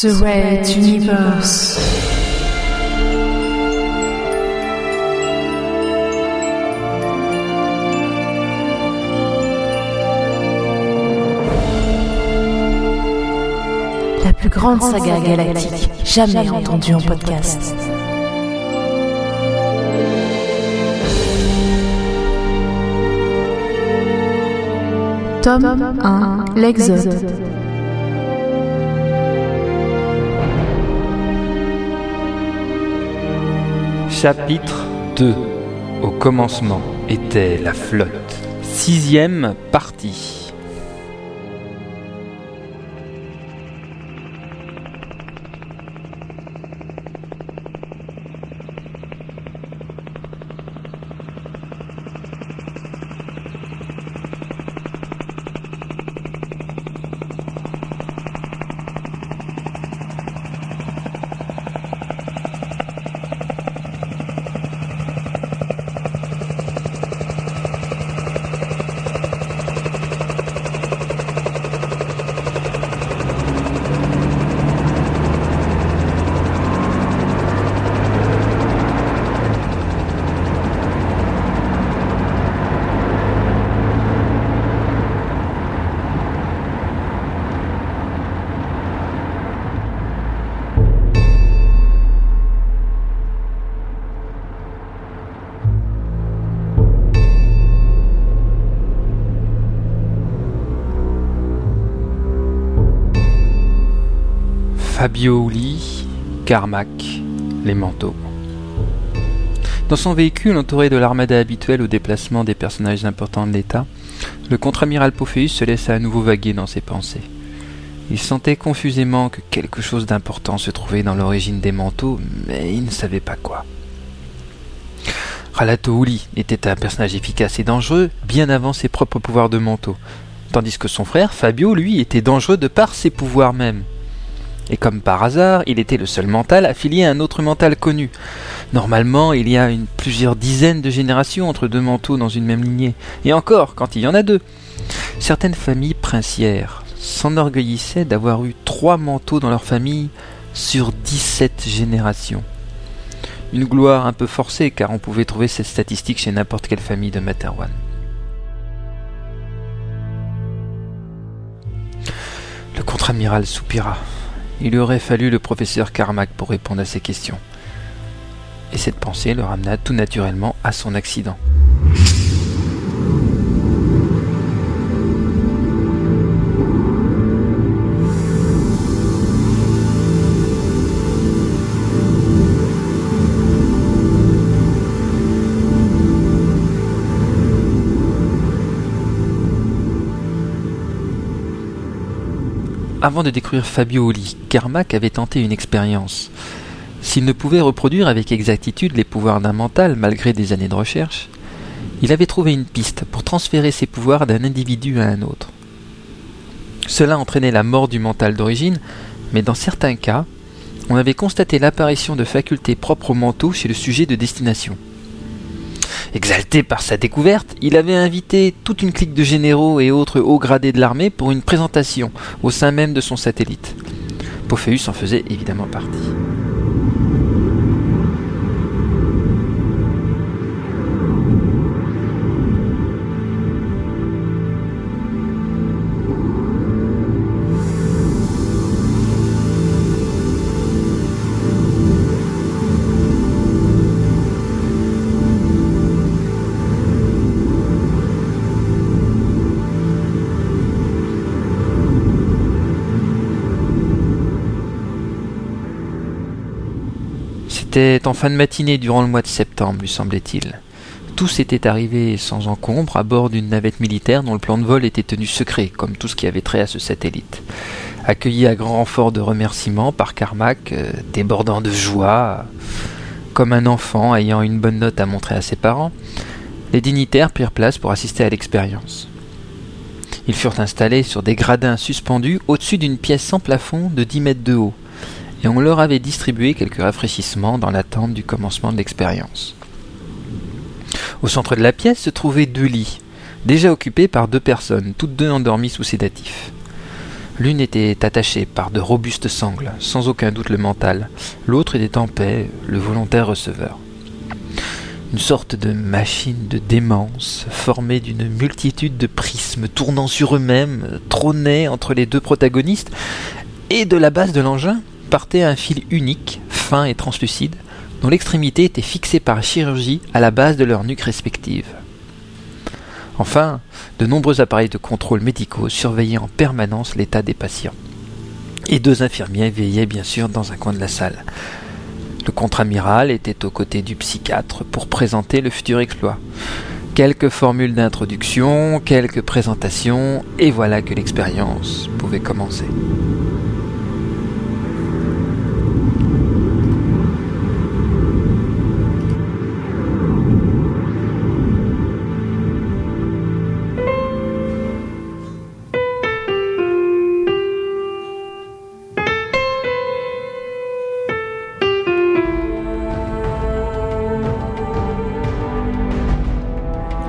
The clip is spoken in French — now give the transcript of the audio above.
The Universe. La plus grande saga galactique jamais entendue en podcast. Tome 1 L'Exode. Chapitre 2 Au commencement était la flotte. Sixième partie. Fabio Uli, Carmack, les manteaux. Dans son véhicule entouré de l'armada habituelle au déplacement des personnages importants de l'État, le contre-amiral Pophéus se laissa à nouveau vaguer dans ses pensées. Il sentait confusément que quelque chose d'important se trouvait dans l'origine des manteaux, mais il ne savait pas quoi. Ralato Uli était un personnage efficace et dangereux bien avant ses propres pouvoirs de manteau, tandis que son frère Fabio, lui, était dangereux de par ses pouvoirs même. Et comme par hasard, il était le seul mental affilié à un autre mental connu. Normalement, il y a plusieurs dizaines de générations entre deux manteaux dans une même lignée. Et encore, quand il y en a deux. Certaines familles princières s'enorgueillissaient d'avoir eu trois manteaux dans leur famille sur 17 générations. Une gloire un peu forcée car on pouvait trouver cette statistique chez n'importe quelle famille de Materwan. Le contre-amiral soupira. Il aurait fallu le professeur Carmack pour répondre à ces questions. Et cette pensée le ramena tout naturellement à son accident. Avant de découvrir Fabio Oli, Carmack avait tenté une expérience. S'il ne pouvait reproduire avec exactitude les pouvoirs d'un mental malgré des années de recherche, il avait trouvé une piste pour transférer ses pouvoirs d'un individu à un autre. Cela entraînait la mort du mental d'origine, mais dans certains cas, on avait constaté l'apparition de facultés propres au manteau chez le sujet de destination. Exalté par sa découverte, il avait invité toute une clique de généraux et autres hauts gradés de l'armée pour une présentation au sein même de son satellite. Pophéus en faisait évidemment partie. C'était en fin de matinée durant le mois de septembre, lui semblait-il. Tout s'était arrivé sans encombre à bord d'une navette militaire dont le plan de vol était tenu secret, comme tout ce qui avait trait à ce satellite. Accueilli à grand renfort de remerciements par Carmack, euh, débordant de joie, comme un enfant ayant une bonne note à montrer à ses parents, les dignitaires prirent place pour assister à l'expérience. Ils furent installés sur des gradins suspendus au-dessus d'une pièce sans plafond de 10 mètres de haut, et on leur avait distribué quelques rafraîchissements dans l'attente du commencement de l'expérience. Au centre de la pièce se trouvaient deux lits, déjà occupés par deux personnes, toutes deux endormies sous sédatifs. L'une était attachée par de robustes sangles, sans aucun doute le mental, l'autre était en paix, le volontaire receveur. Une sorte de machine de démence, formée d'une multitude de prismes tournant sur eux-mêmes, trônait entre les deux protagonistes, et de la base de l'engin partait un fil unique, fin et translucide, dont l'extrémité était fixée par chirurgie à la base de leur nuque respective. Enfin, de nombreux appareils de contrôle médicaux surveillaient en permanence l'état des patients. Et deux infirmiers veillaient bien sûr dans un coin de la salle. Le contre-amiral était aux côtés du psychiatre pour présenter le futur exploit. Quelques formules d'introduction, quelques présentations, et voilà que l'expérience pouvait commencer.